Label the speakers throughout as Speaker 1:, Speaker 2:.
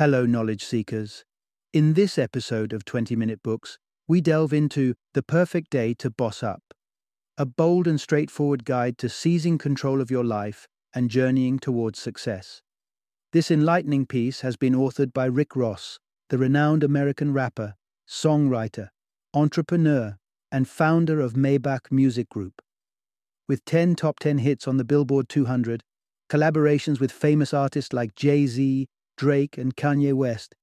Speaker 1: Hello, knowledge seekers. In this episode of 20 Minute Books, we delve into The Perfect Day to Boss Up, a bold and straightforward guide to seizing control of your life and journeying towards success. This enlightening piece has been authored by Rick Ross, the renowned American rapper, songwriter, entrepreneur, and founder of Maybach Music Group. With 10 top 10 hits on the Billboard 200, collaborations with famous artists like Jay Z, Drake, and Kanye West,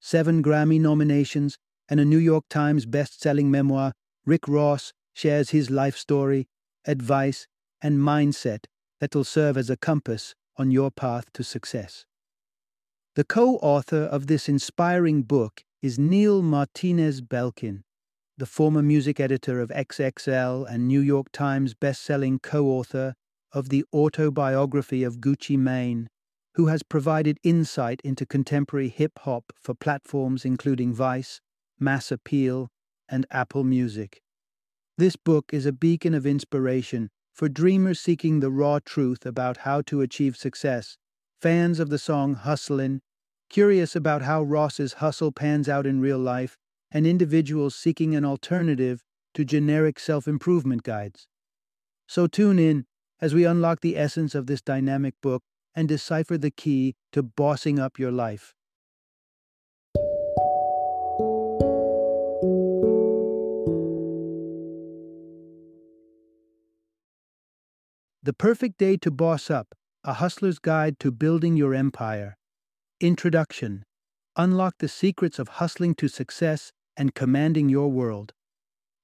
Speaker 1: seven Grammy nominations, and a New York Times best selling memoir, Rick Ross shares his life story, advice, and mindset that'll serve as a compass on your path to success. The co author of this inspiring book is Neil Martinez Belkin, the former music editor of XXL and New York Times best-selling co-author of the autobiography of Gucci Mane, who has provided insight into contemporary hip-hop for platforms including Vice, Mass Appeal, and Apple Music. This book is a beacon of inspiration for dreamers seeking the raw truth about how to achieve success, fans of the song Hustlin', curious about how Ross's hustle pans out in real life, and individuals seeking an alternative to generic self improvement guides. So tune in as we unlock the essence of this dynamic book and decipher the key to bossing up your life. The Perfect Day to Boss Up A Hustler's Guide to Building Your Empire. Introduction Unlock the secrets of hustling to success and commanding your world.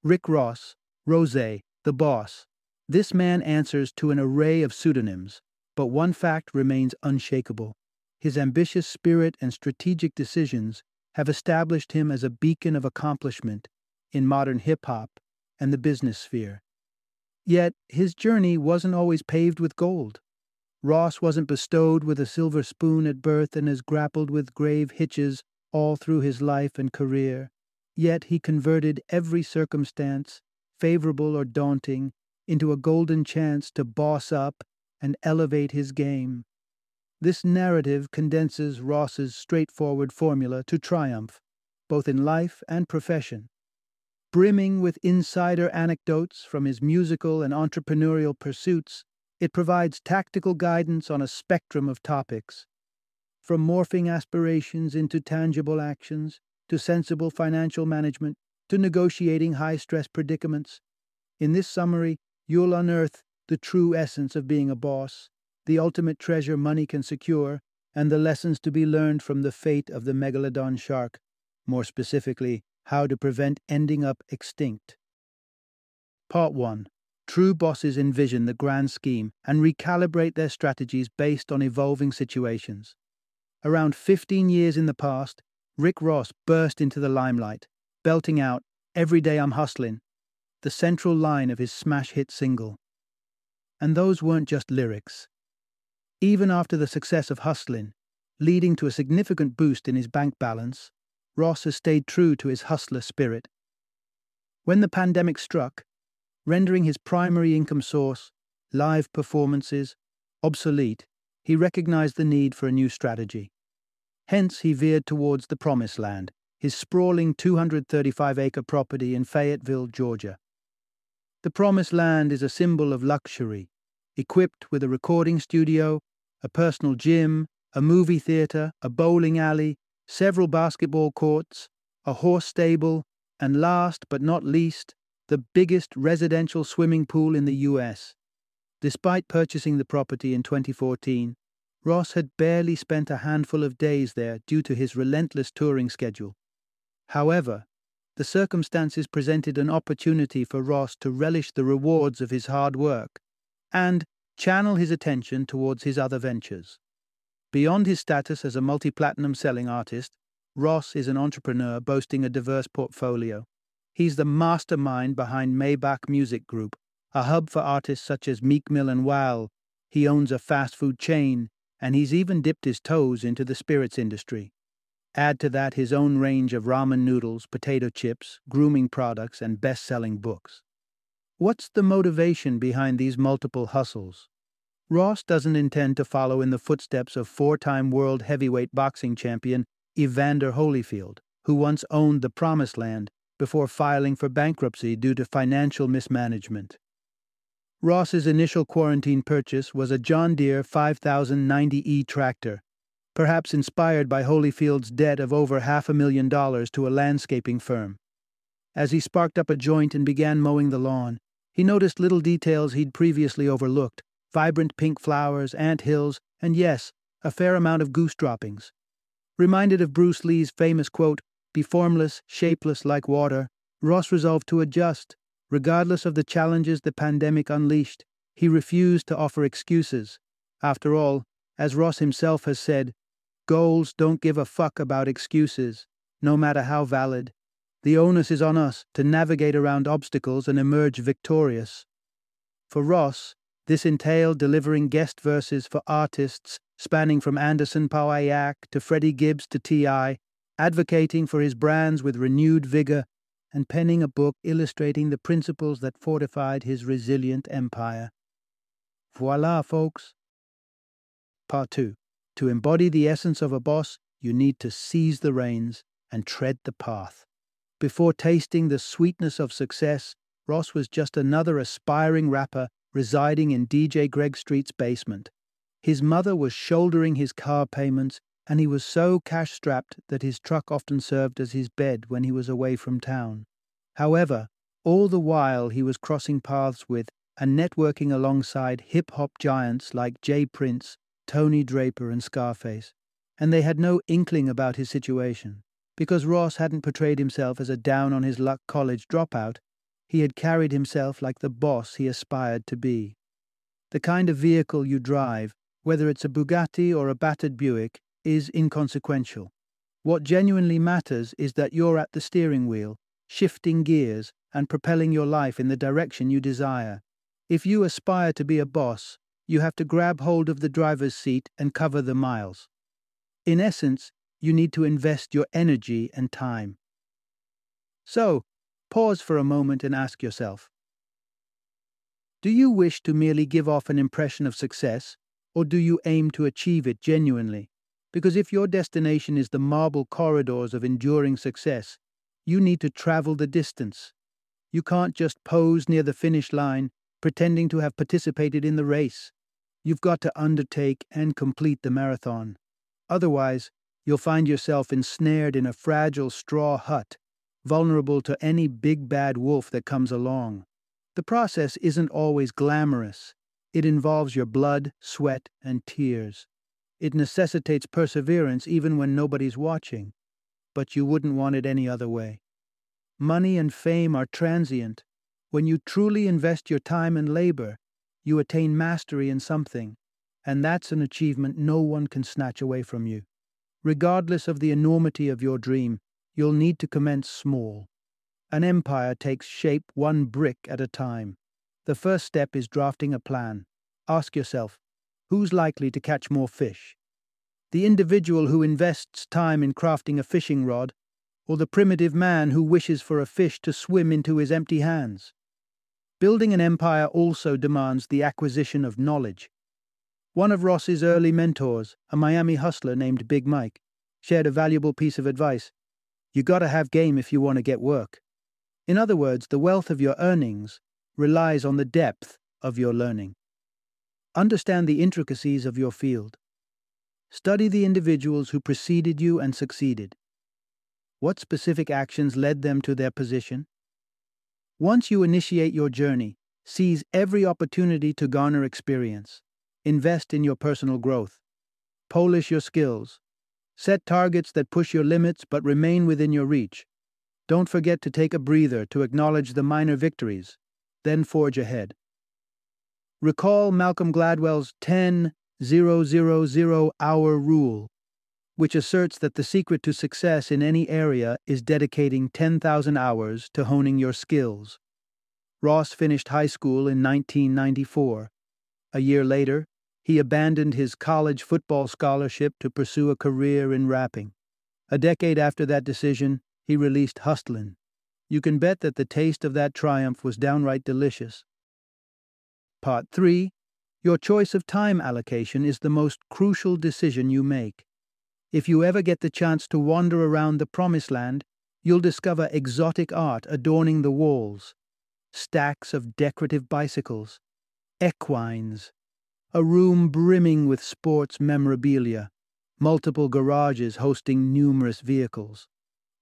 Speaker 1: Rick Ross, Rose, the boss. This man answers to an array of pseudonyms, but one fact remains unshakable. His ambitious spirit and strategic decisions have established him as a beacon of accomplishment in modern hip hop and the business sphere. Yet his journey wasn't always paved with gold. Ross wasn't bestowed with a silver spoon at birth and has grappled with grave hitches all through his life and career. Yet he converted every circumstance, favorable or daunting, into a golden chance to boss up and elevate his game. This narrative condenses Ross's straightforward formula to triumph, both in life and profession. Brimming with insider anecdotes from his musical and entrepreneurial pursuits, it provides tactical guidance on a spectrum of topics. From morphing aspirations into tangible actions, to sensible financial management, to negotiating high stress predicaments. In this summary, you'll unearth the true essence of being a boss, the ultimate treasure money can secure, and the lessons to be learned from the fate of the megalodon shark, more specifically, how to prevent ending up extinct. Part 1 True bosses envision the grand scheme and recalibrate their strategies based on evolving situations. Around 15 years in the past, Rick Ross burst into the limelight, belting out Every Day I'm Hustlin', the central line of his smash hit single. And those weren't just lyrics. Even after the success of Hustlin', leading to a significant boost in his bank balance, Ross has stayed true to his hustler spirit. When the pandemic struck, rendering his primary income source, live performances, obsolete, he recognized the need for a new strategy. Hence, he veered towards the Promised Land, his sprawling 235 acre property in Fayetteville, Georgia. The Promised Land is a symbol of luxury, equipped with a recording studio, a personal gym, a movie theater, a bowling alley, several basketball courts, a horse stable, and last but not least, the biggest residential swimming pool in the U.S. Despite purchasing the property in 2014, Ross had barely spent a handful of days there due to his relentless touring schedule. However, the circumstances presented an opportunity for Ross to relish the rewards of his hard work and channel his attention towards his other ventures. Beyond his status as a multi platinum selling artist, Ross is an entrepreneur boasting a diverse portfolio. He's the mastermind behind Maybach Music Group, a hub for artists such as Meek Mill and Wale. He owns a fast food chain and he's even dipped his toes into the spirits industry. Add to that his own range of ramen noodles, potato chips, grooming products, and best selling books. What's the motivation behind these multiple hustles? Ross doesn't intend to follow in the footsteps of four time world heavyweight boxing champion Evander Holyfield, who once owned the Promised Land before filing for bankruptcy due to financial mismanagement. Ross's initial quarantine purchase was a John Deere 5090E tractor, perhaps inspired by Holyfield's debt of over half a million dollars to a landscaping firm. As he sparked up a joint and began mowing the lawn, he noticed little details he'd previously overlooked vibrant pink flowers, ant hills, and yes, a fair amount of goose droppings. Reminded of Bruce Lee's famous quote, Be formless, shapeless like water, Ross resolved to adjust. Regardless of the challenges the pandemic unleashed, he refused to offer excuses. After all, as Ross himself has said, goals don't give a fuck about excuses, no matter how valid. The onus is on us to navigate around obstacles and emerge victorious. For Ross, this entailed delivering guest verses for artists spanning from Anderson Paak to Freddie Gibbs to T.I., advocating for his brands with renewed vigor, and penning a book illustrating the principles that fortified his resilient empire. Voila, folks. Part 2. To embody the essence of a boss, you need to seize the reins and tread the path. Before tasting the sweetness of success, Ross was just another aspiring rapper residing in DJ Greg Street's basement. His mother was shouldering his car payments, and he was so cash strapped that his truck often served as his bed when he was away from town. However, all the while he was crossing paths with and networking alongside hip hop giants like J. Prince, Tony Draper, and Scarface, and they had no inkling about his situation. Because Ross hadn't portrayed himself as a down on his luck college dropout, he had carried himself like the boss he aspired to be. The kind of vehicle you drive, whether it's a Bugatti or a battered Buick, is inconsequential. What genuinely matters is that you're at the steering wheel, shifting gears, and propelling your life in the direction you desire. If you aspire to be a boss, you have to grab hold of the driver's seat and cover the miles. In essence, you need to invest your energy and time. So, pause for a moment and ask yourself Do you wish to merely give off an impression of success, or do you aim to achieve it genuinely? Because if your destination is the marble corridors of enduring success, you need to travel the distance. You can't just pose near the finish line, pretending to have participated in the race. You've got to undertake and complete the marathon. Otherwise, you'll find yourself ensnared in a fragile straw hut, vulnerable to any big bad wolf that comes along. The process isn't always glamorous. It involves your blood, sweat, and tears. It necessitates perseverance even when nobody's watching. But you wouldn't want it any other way. Money and fame are transient. When you truly invest your time and labor, you attain mastery in something, and that's an achievement no one can snatch away from you. Regardless of the enormity of your dream, you'll need to commence small. An empire takes shape one brick at a time. The first step is drafting a plan. Ask yourself, who's likely to catch more fish? The individual who invests time in crafting a fishing rod, or the primitive man who wishes for a fish to swim into his empty hands? Building an empire also demands the acquisition of knowledge. One of Ross's early mentors, a Miami hustler named Big Mike, shared a valuable piece of advice. You gotta have game if you want to get work. In other words, the wealth of your earnings relies on the depth of your learning. Understand the intricacies of your field. Study the individuals who preceded you and succeeded. What specific actions led them to their position? Once you initiate your journey, seize every opportunity to garner experience. Invest in your personal growth. Polish your skills. Set targets that push your limits but remain within your reach. Don't forget to take a breather to acknowledge the minor victories, then forge ahead. Recall Malcolm Gladwell's 10 000 hour rule, which asserts that the secret to success in any area is dedicating 10,000 hours to honing your skills. Ross finished high school in 1994. A year later, he abandoned his college football scholarship to pursue a career in rapping. A decade after that decision, he released Hustlin'. You can bet that the taste of that triumph was downright delicious. Part 3 Your choice of time allocation is the most crucial decision you make. If you ever get the chance to wander around the Promised Land, you'll discover exotic art adorning the walls, stacks of decorative bicycles, equines, a room brimming with sports memorabilia, multiple garages hosting numerous vehicles,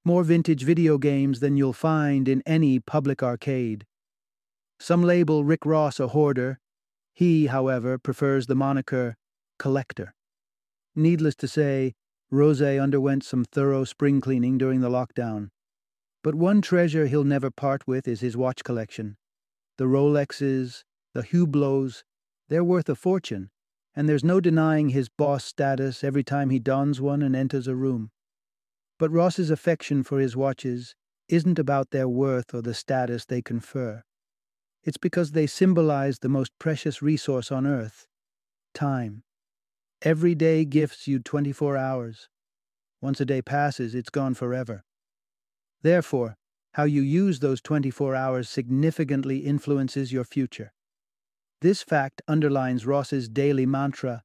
Speaker 1: more vintage video games than you'll find in any public arcade. Some label Rick Ross a hoarder. He, however, prefers the moniker collector. Needless to say, Rose underwent some thorough spring cleaning during the lockdown. But one treasure he'll never part with is his watch collection. The Rolexes, the Hublots, they're worth a fortune, and there's no denying his boss status every time he dons one and enters a room. But Ross's affection for his watches isn't about their worth or the status they confer. It's because they symbolize the most precious resource on earth time. Every day gifts you 24 hours. Once a day passes, it's gone forever. Therefore, how you use those 24 hours significantly influences your future. This fact underlines Ross's daily mantra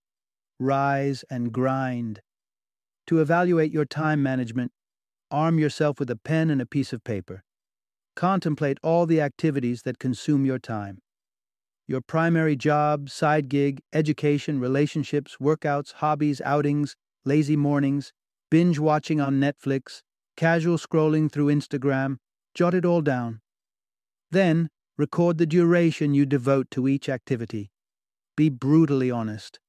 Speaker 1: rise and grind. To evaluate your time management, arm yourself with a pen and a piece of paper. Contemplate all the activities that consume your time your primary job, side gig, education, relationships, workouts, hobbies, outings, lazy mornings, binge watching on Netflix, casual scrolling through Instagram, jot it all down. Then, record the duration you devote to each activity. Be brutally honest.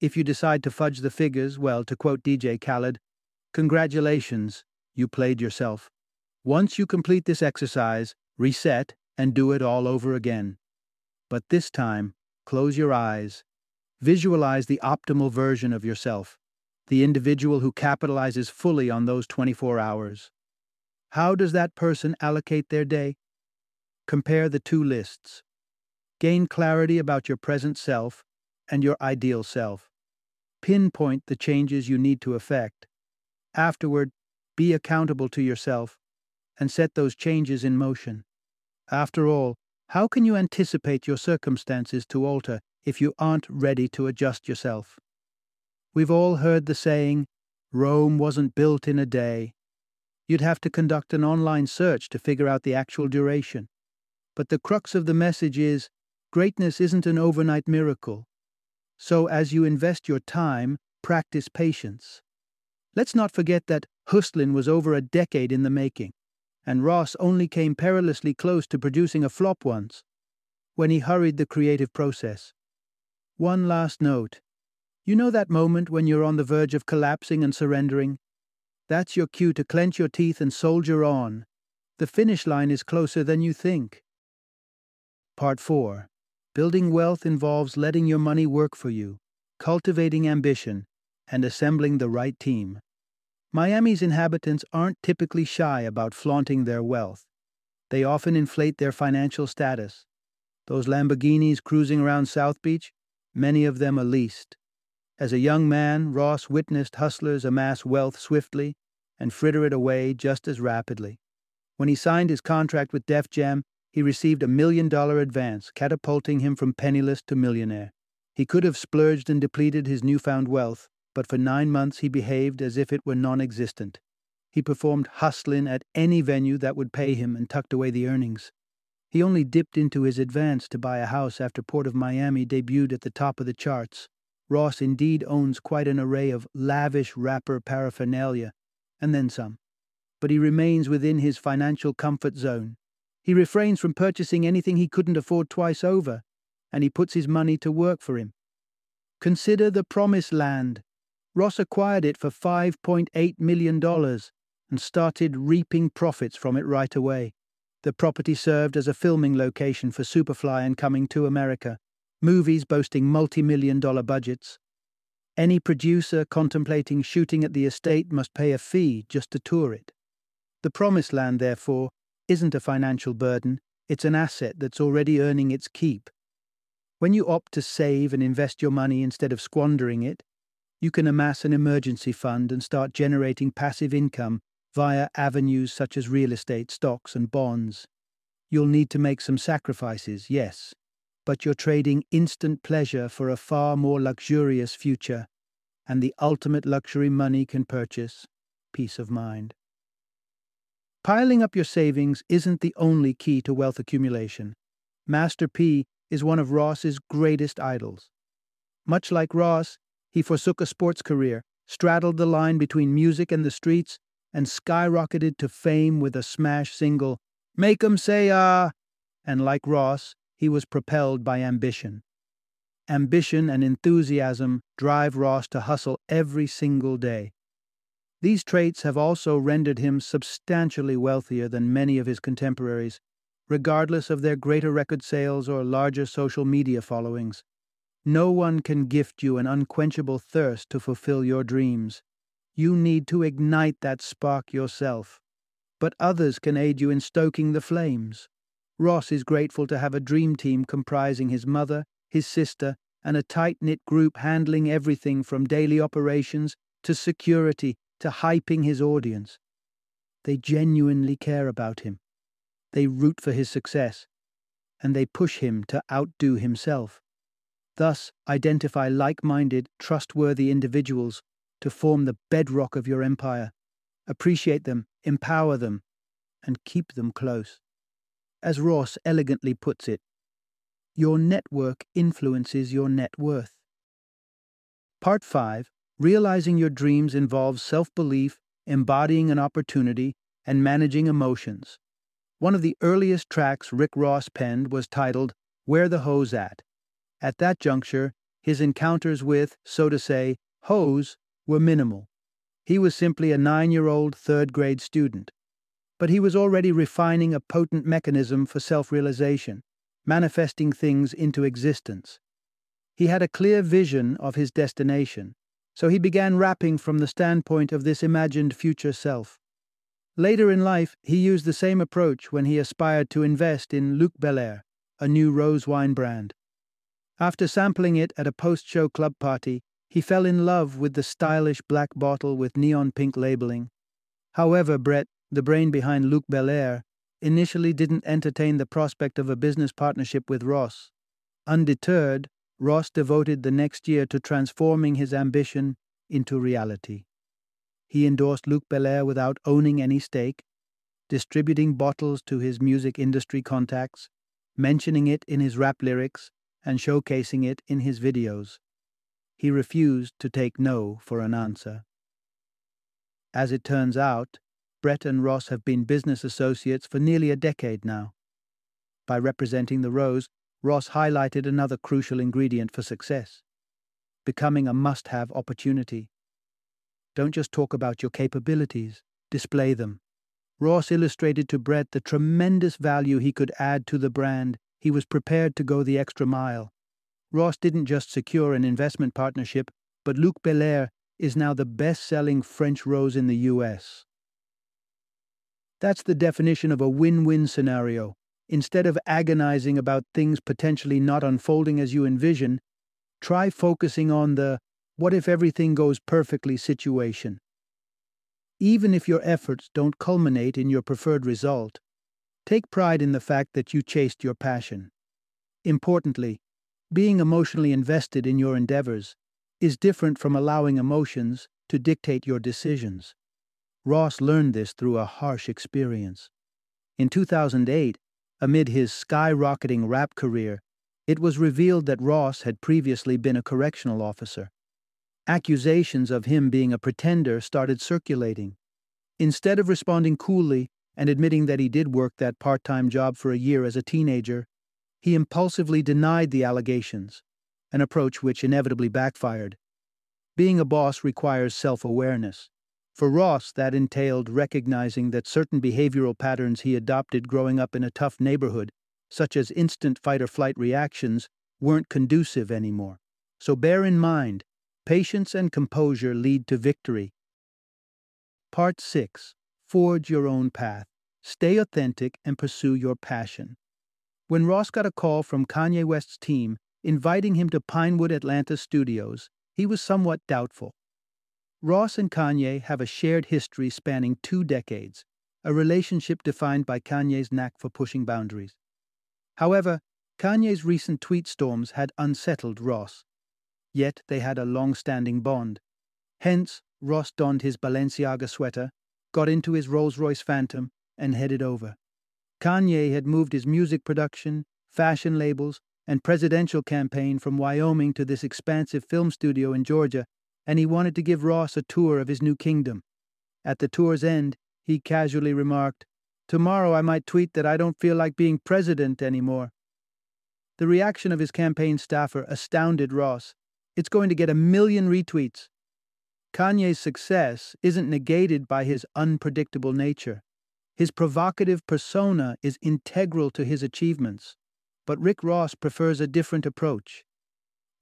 Speaker 1: If you decide to fudge the figures, well, to quote DJ Khaled, congratulations, you played yourself. Once you complete this exercise, reset and do it all over again. But this time, close your eyes. Visualize the optimal version of yourself, the individual who capitalizes fully on those 24 hours. How does that person allocate their day? Compare the two lists. Gain clarity about your present self and your ideal self. Pinpoint the changes you need to effect. Afterward, be accountable to yourself and set those changes in motion. After all, how can you anticipate your circumstances to alter if you aren't ready to adjust yourself? We've all heard the saying, Rome wasn't built in a day. You'd have to conduct an online search to figure out the actual duration. But the crux of the message is greatness isn't an overnight miracle. So as you invest your time, practice patience. Let's not forget that Hustlin was over a decade in the making and Ross only came perilously close to producing a flop once, when he hurried the creative process. One last note. You know that moment when you're on the verge of collapsing and surrendering? That's your cue to clench your teeth and soldier on. The finish line is closer than you think. Part 4. Building wealth involves letting your money work for you, cultivating ambition, and assembling the right team. Miami's inhabitants aren't typically shy about flaunting their wealth. They often inflate their financial status. Those Lamborghinis cruising around South Beach, many of them are leased. As a young man, Ross witnessed hustlers amass wealth swiftly and fritter it away just as rapidly. When he signed his contract with Def Jam, he received a million dollar advance, catapulting him from penniless to millionaire. He could have splurged and depleted his newfound wealth, but for nine months he behaved as if it were non existent. He performed hustlin' at any venue that would pay him and tucked away the earnings. He only dipped into his advance to buy a house after Port of Miami debuted at the top of the charts. Ross indeed owns quite an array of lavish rapper paraphernalia, and then some. But he remains within his financial comfort zone. He refrains from purchasing anything he couldn't afford twice over, and he puts his money to work for him. Consider the promised land, Ross acquired it for $5.8 million and started reaping profits from it right away. The property served as a filming location for Superfly and Coming to America, movies boasting multi million dollar budgets. Any producer contemplating shooting at the estate must pay a fee just to tour it. The Promised Land, therefore, isn't a financial burden, it's an asset that's already earning its keep. When you opt to save and invest your money instead of squandering it, you can amass an emergency fund and start generating passive income via avenues such as real estate, stocks, and bonds. You'll need to make some sacrifices, yes, but you're trading instant pleasure for a far more luxurious future. and the ultimate luxury money can purchase peace of mind. Piling up your savings isn't the only key to wealth accumulation. Master P is one of Ross's greatest idols. Much like Ross, he forsook a sports career, straddled the line between music and the streets, and skyrocketed to fame with a smash single, Make 'em Say Ah! And like Ross, he was propelled by ambition. Ambition and enthusiasm drive Ross to hustle every single day. These traits have also rendered him substantially wealthier than many of his contemporaries, regardless of their greater record sales or larger social media followings. No one can gift you an unquenchable thirst to fulfill your dreams. You need to ignite that spark yourself. But others can aid you in stoking the flames. Ross is grateful to have a dream team comprising his mother, his sister, and a tight knit group handling everything from daily operations to security to hyping his audience. They genuinely care about him. They root for his success. And they push him to outdo himself. Thus, identify like minded, trustworthy individuals to form the bedrock of your empire. Appreciate them, empower them, and keep them close. As Ross elegantly puts it, your network influences your net worth. Part 5 Realizing your dreams involves self belief, embodying an opportunity, and managing emotions. One of the earliest tracks Rick Ross penned was titled Where the Hoes At. At that juncture, his encounters with, so to say, hoes were minimal. He was simply a nine year old third grade student. But he was already refining a potent mechanism for self realization, manifesting things into existence. He had a clear vision of his destination so he began rapping from the standpoint of this imagined future self. Later in life, he used the same approach when he aspired to invest in Luc Belaire, a new rose wine brand. After sampling it at a post show club party, he fell in love with the stylish black bottle with neon pink labeling. However, Brett, the brain behind Luc Belaire, initially didn't entertain the prospect of a business partnership with Ross. Undeterred, Ross devoted the next year to transforming his ambition into reality. He endorsed Luc Belaire without owning any stake, distributing bottles to his music industry contacts, mentioning it in his rap lyrics, and showcasing it in his videos. He refused to take no for an answer. As it turns out, Brett and Ross have been business associates for nearly a decade now. By representing the Rose, Ross highlighted another crucial ingredient for success becoming a must have opportunity. Don't just talk about your capabilities, display them. Ross illustrated to Brett the tremendous value he could add to the brand. He was prepared to go the extra mile. Ross didn't just secure an investment partnership, but Luc Belaire is now the best selling French rose in the US. That's the definition of a win win scenario. Instead of agonizing about things potentially not unfolding as you envision, try focusing on the what if everything goes perfectly situation. Even if your efforts don't culminate in your preferred result, take pride in the fact that you chased your passion. Importantly, being emotionally invested in your endeavors is different from allowing emotions to dictate your decisions. Ross learned this through a harsh experience. In 2008, Amid his skyrocketing rap career, it was revealed that Ross had previously been a correctional officer. Accusations of him being a pretender started circulating. Instead of responding coolly and admitting that he did work that part time job for a year as a teenager, he impulsively denied the allegations, an approach which inevitably backfired. Being a boss requires self awareness. For Ross, that entailed recognizing that certain behavioral patterns he adopted growing up in a tough neighborhood, such as instant fight or flight reactions, weren't conducive anymore. So bear in mind, patience and composure lead to victory. Part 6 Forge your own path. Stay authentic and pursue your passion. When Ross got a call from Kanye West's team inviting him to Pinewood Atlanta Studios, he was somewhat doubtful. Ross and Kanye have a shared history spanning two decades, a relationship defined by Kanye's knack for pushing boundaries. However, Kanye's recent tweet storms had unsettled Ross. Yet they had a long standing bond, Hence, Ross donned his Balenciaga sweater, got into his Rolls Royce Phantom, and headed over. Kanye had moved his music production, fashion labels, and presidential campaign from Wyoming to this expansive film studio in Georgia, and he wanted to give Ross a tour of his new kingdom. At the tour's end, he casually remarked, Tomorrow I might tweet that I don't feel like being president anymore. The reaction of his campaign staffer astounded Ross. It's going to get a million retweets. Kanye's success isn't negated by his unpredictable nature. His provocative persona is integral to his achievements. But Rick Ross prefers a different approach.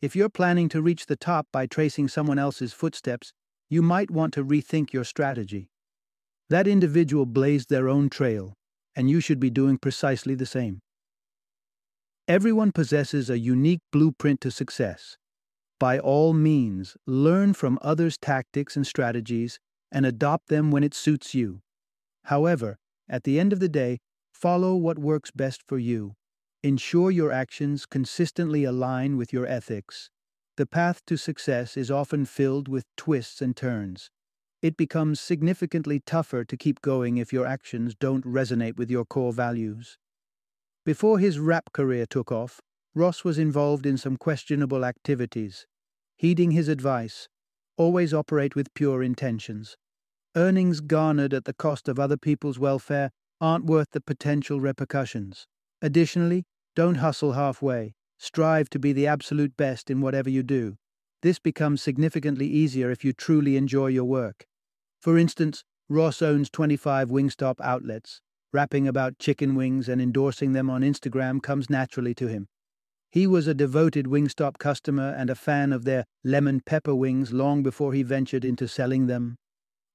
Speaker 1: If you're planning to reach the top by tracing someone else's footsteps, you might want to rethink your strategy. That individual blazed their own trail, and you should be doing precisely the same. Everyone possesses a unique blueprint to success. By all means, learn from others' tactics and strategies and adopt them when it suits you. However, at the end of the day, follow what works best for you. Ensure your actions consistently align with your ethics. The path to success is often filled with twists and turns. It becomes significantly tougher to keep going if your actions don't resonate with your core values. Before his rap career took off, Ross was involved in some questionable activities. Heeding his advice, always operate with pure intentions. Earnings garnered at the cost of other people's welfare aren't worth the potential repercussions. Additionally, don't hustle halfway. Strive to be the absolute best in whatever you do. This becomes significantly easier if you truly enjoy your work. For instance, Ross owns 25 Wingstop outlets. Rapping about chicken wings and endorsing them on Instagram comes naturally to him. He was a devoted Wingstop customer and a fan of their lemon pepper wings long before he ventured into selling them.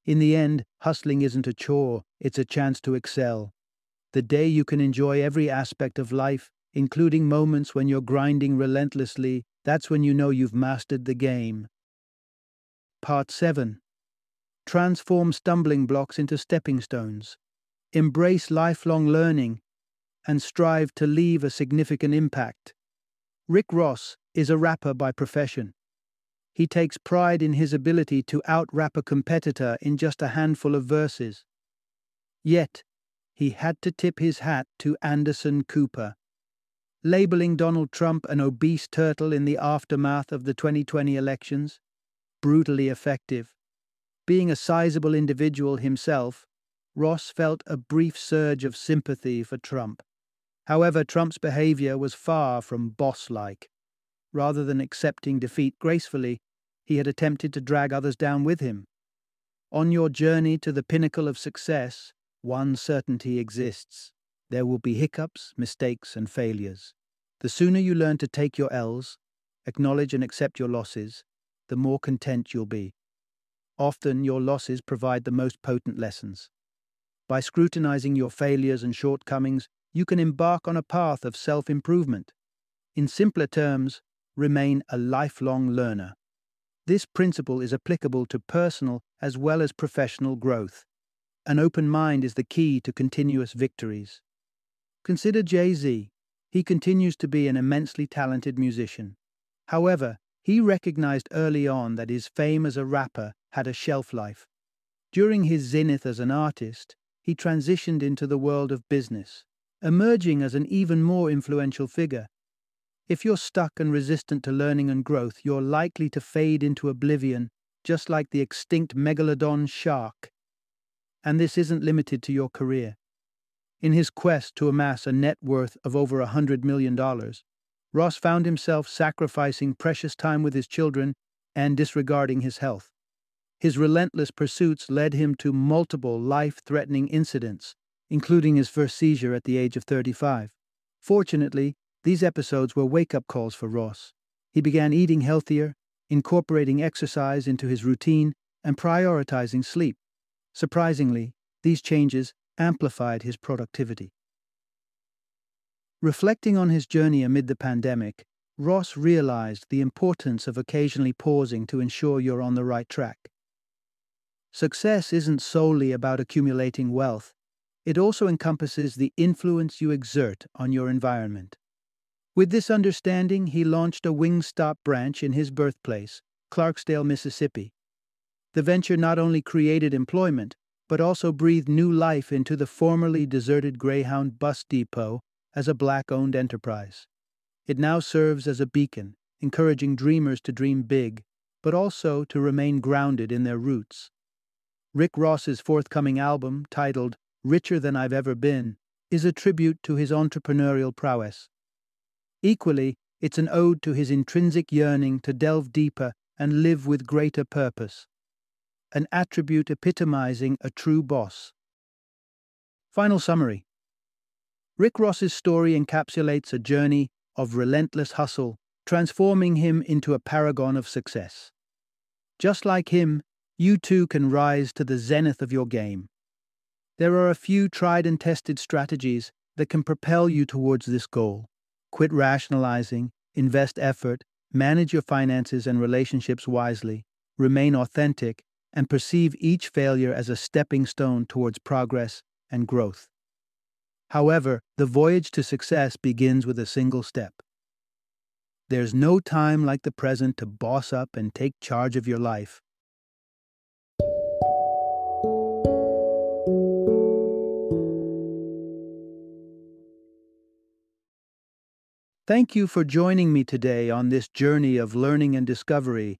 Speaker 1: In the end, hustling isn't a chore, it's a chance to excel. The day you can enjoy every aspect of life, including moments when you're grinding relentlessly, that's when you know you've mastered the game. Part 7 transform stumbling blocks into stepping stones, embrace lifelong learning, and strive to leave a significant impact. Rick Ross is a rapper by profession. He takes pride in his ability to out-rap a competitor in just a handful of verses. Yet, he had to tip his hat to Anderson Cooper. Labeling Donald Trump an obese turtle in the aftermath of the 2020 elections, brutally effective. Being a sizable individual himself, Ross felt a brief surge of sympathy for Trump. However, Trump's behavior was far from boss like. Rather than accepting defeat gracefully, he had attempted to drag others down with him. On your journey to the pinnacle of success, one certainty exists there will be hiccups, mistakes, and failures. The sooner you learn to take your L's, acknowledge and accept your losses, the more content you'll be. Often your losses provide the most potent lessons. By scrutinizing your failures and shortcomings, you can embark on a path of self improvement. In simpler terms, remain a lifelong learner. This principle is applicable to personal as well as professional growth. An open mind is the key to continuous victories. Consider Jay Z. He continues to be an immensely talented musician. However, he recognized early on that his fame as a rapper had a shelf life. During his zenith as an artist, he transitioned into the world of business, emerging as an even more influential figure. If you're stuck and resistant to learning and growth, you're likely to fade into oblivion, just like the extinct megalodon shark. And this isn't limited to your career. In his quest to amass a net worth of over a $100 million, Ross found himself sacrificing precious time with his children and disregarding his health. His relentless pursuits led him to multiple life threatening incidents, including his first seizure at the age of 35. Fortunately, these episodes were wake up calls for Ross. He began eating healthier, incorporating exercise into his routine, and prioritizing sleep. Surprisingly, these changes amplified his productivity. Reflecting on his journey amid the pandemic, Ross realized the importance of occasionally pausing to ensure you're on the right track. Success isn't solely about accumulating wealth, it also encompasses the influence you exert on your environment. With this understanding, he launched a Wingstop branch in his birthplace, Clarksdale, Mississippi. the venture not only created employment, but also breathed new life into the formerly deserted Greyhound bus depot as a black owned enterprise. It now serves as a beacon, encouraging dreamers to dream big, but also to remain grounded in their roots. Rick Ross's forthcoming album, titled Richer Than I've Ever Been, is a tribute to his entrepreneurial prowess. Equally, it's an ode to his intrinsic yearning to delve deeper and live with greater purpose, an attribute epitomizing a true boss. Final summary Rick Ross's story encapsulates a journey of relentless hustle, transforming him into a paragon of success. Just like him, you too can rise to the zenith of your game. There are a few tried and tested strategies that can propel you towards this goal. Quit rationalizing, invest effort, manage your finances and relationships wisely, remain authentic, and perceive each failure as a stepping stone towards progress and growth. However, the voyage to success begins with a single step. There's no time like the present to boss up and take charge of your life. Thank you for joining me today on this journey of learning and discovery